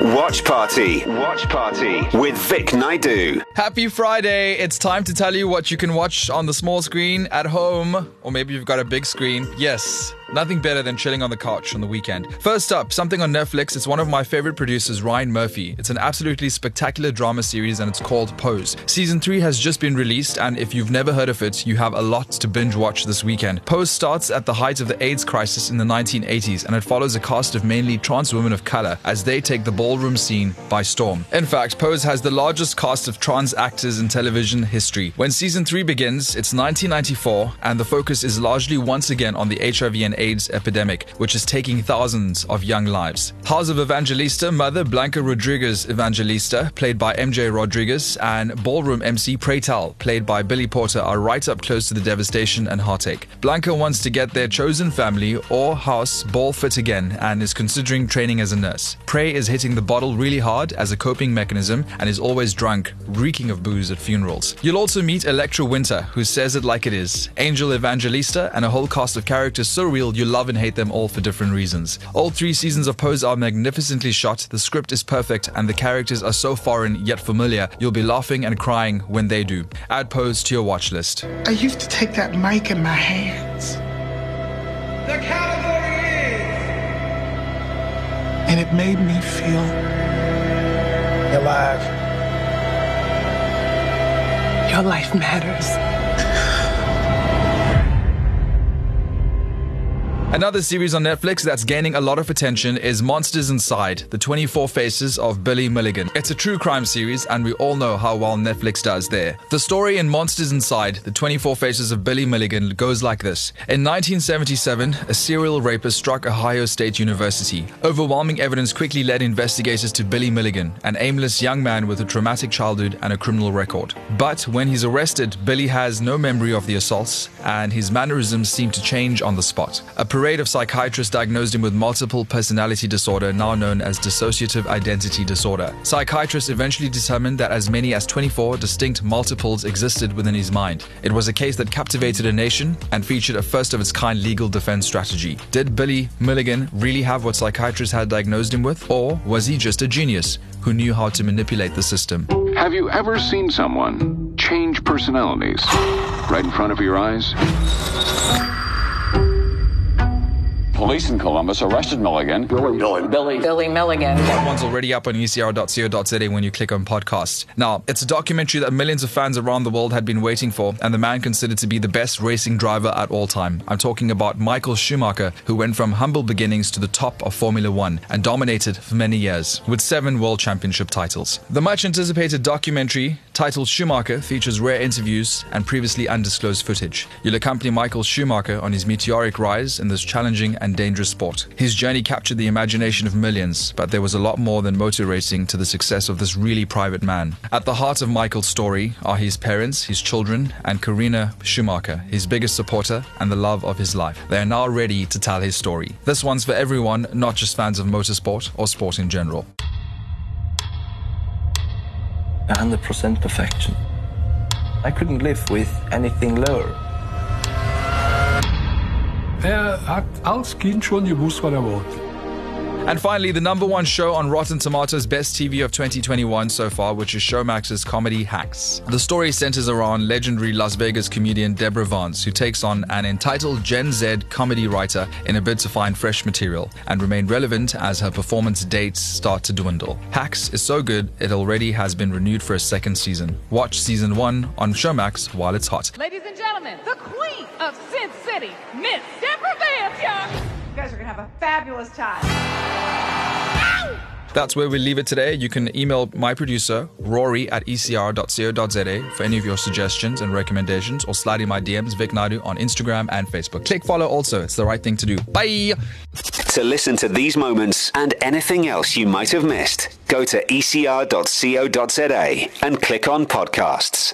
Watch Party. Watch Party with Vic Naidu. Happy Friday. It's time to tell you what you can watch on the small screen at home, or maybe you've got a big screen. Yes, Nothing better than chilling on the couch on the weekend. First up, something on Netflix. It's one of my favorite producers, Ryan Murphy. It's an absolutely spectacular drama series and it's called Pose. Season 3 has just been released, and if you've never heard of it, you have a lot to binge watch this weekend. Pose starts at the height of the AIDS crisis in the 1980s and it follows a cast of mainly trans women of color as they take the ballroom scene by storm. In fact, Pose has the largest cast of trans actors in television history. When season 3 begins, it's 1994 and the focus is largely once again on the HIV and AIDS epidemic, which is taking thousands of young lives. House of Evangelista mother Blanca Rodriguez Evangelista, played by MJ Rodriguez, and ballroom MC Pray Tell, played by Billy Porter, are right up close to the devastation and heartache. Blanca wants to get their chosen family or house ball fit again and is considering training as a nurse. Pray is hitting the bottle really hard as a coping mechanism and is always drunk, reeking of booze at funerals. You'll also meet Elektra Wintour, who says it like it is, Angel Evangelista, and a whole cast of characters so real you love and hate them all for different reasons. All three seasons of Pose are magnificently shot, the script is perfect, and the characters are so foreign yet familiar, you'll be laughing and crying when they do. Add Pose to your watch list. I used to take that mic in my hands. The category is. And it made me feel alive. Your life matters. Another series on Netflix that's gaining a lot of attention is Monsters Inside, the 24 Faces of Billy Milligan. It's a true crime series, and we all know how well Netflix does there. The story in Monsters Inside, the 24 Faces of Billy Milligan, goes like this. In 1977, a serial rapist struck Ohio State University. Overwhelming evidence quickly led investigators to Billy Milligan, an aimless young man with a traumatic childhood and a criminal record. But when he's arrested, Billy has no memory of the assaults, and his mannerisms seem to change on the spot. A parade of psychiatrists diagnosed him with multiple personality disorder, now known as dissociative identity disorder. Psychiatrists eventually determined that as many as 24 distinct multiples existed within his mind. It was a case that captivated a nation and featured a first of its kind legal defense strategy. Did Billy Milligan really have what psychiatrists had diagnosed him with, or was he just a genius who knew how to manipulate the system? Have you ever seen someone change personalities right in front of your eyes? Police in Columbus arrested Milligan. Billy. Billy. Billy Milligan. That one's already up on ecr.co.za when you click on podcast. Now, it's a documentary that millions of fans around the world had been waiting for, and the man considered to be the best racing driver at all time. I'm talking about Michael Schumacher, who went from humble beginnings to the top of Formula One and dominated for many years, with seven world championship titles. The much anticipated documentary, titled Schumacher, features rare interviews and previously undisclosed footage. You'll accompany Michael Schumacher on his meteoric rise in this challenging and dangerous sport. His journey captured the imagination of millions, but there was a lot more than motor racing to the success of this really private man. At the heart of Michael's story are his parents, his children, and Corinna Schumacher, his biggest supporter and the love of his life. They are now ready to tell his story. This one's for everyone, not just fans of motorsport or sport in general. 100% perfection. I couldn't live with anything lower. Er hat als Kind schon gewusst, was er wollte. And finally, the number one show on Rotten Tomatoes Best TV of 2021 so far, which is Showmax's comedy Hacks. The story centers around legendary Las Vegas comedian Deborah Vance, who takes on an entitled Gen Z comedy writer in a bid to find fresh material and remain relevant as her performance dates start to dwindle. Hacks is so good, it already has been renewed for a second season. Watch season one on Showmax while it's hot. Ladies and gentlemen, the queen of Sin City, Miss Deborah Vance, y'all. You guys are gonna have a fabulous time. That's where we leave it today. You can email my producer, Rory at ecr.co.za for any of your suggestions and recommendations or slide in my DMs, Vic Naidu, on Instagram and Facebook. Click follow also. It's the right thing to do. Bye. To listen to these moments and anything else you might have missed, go to ecr.co.za and click on podcasts.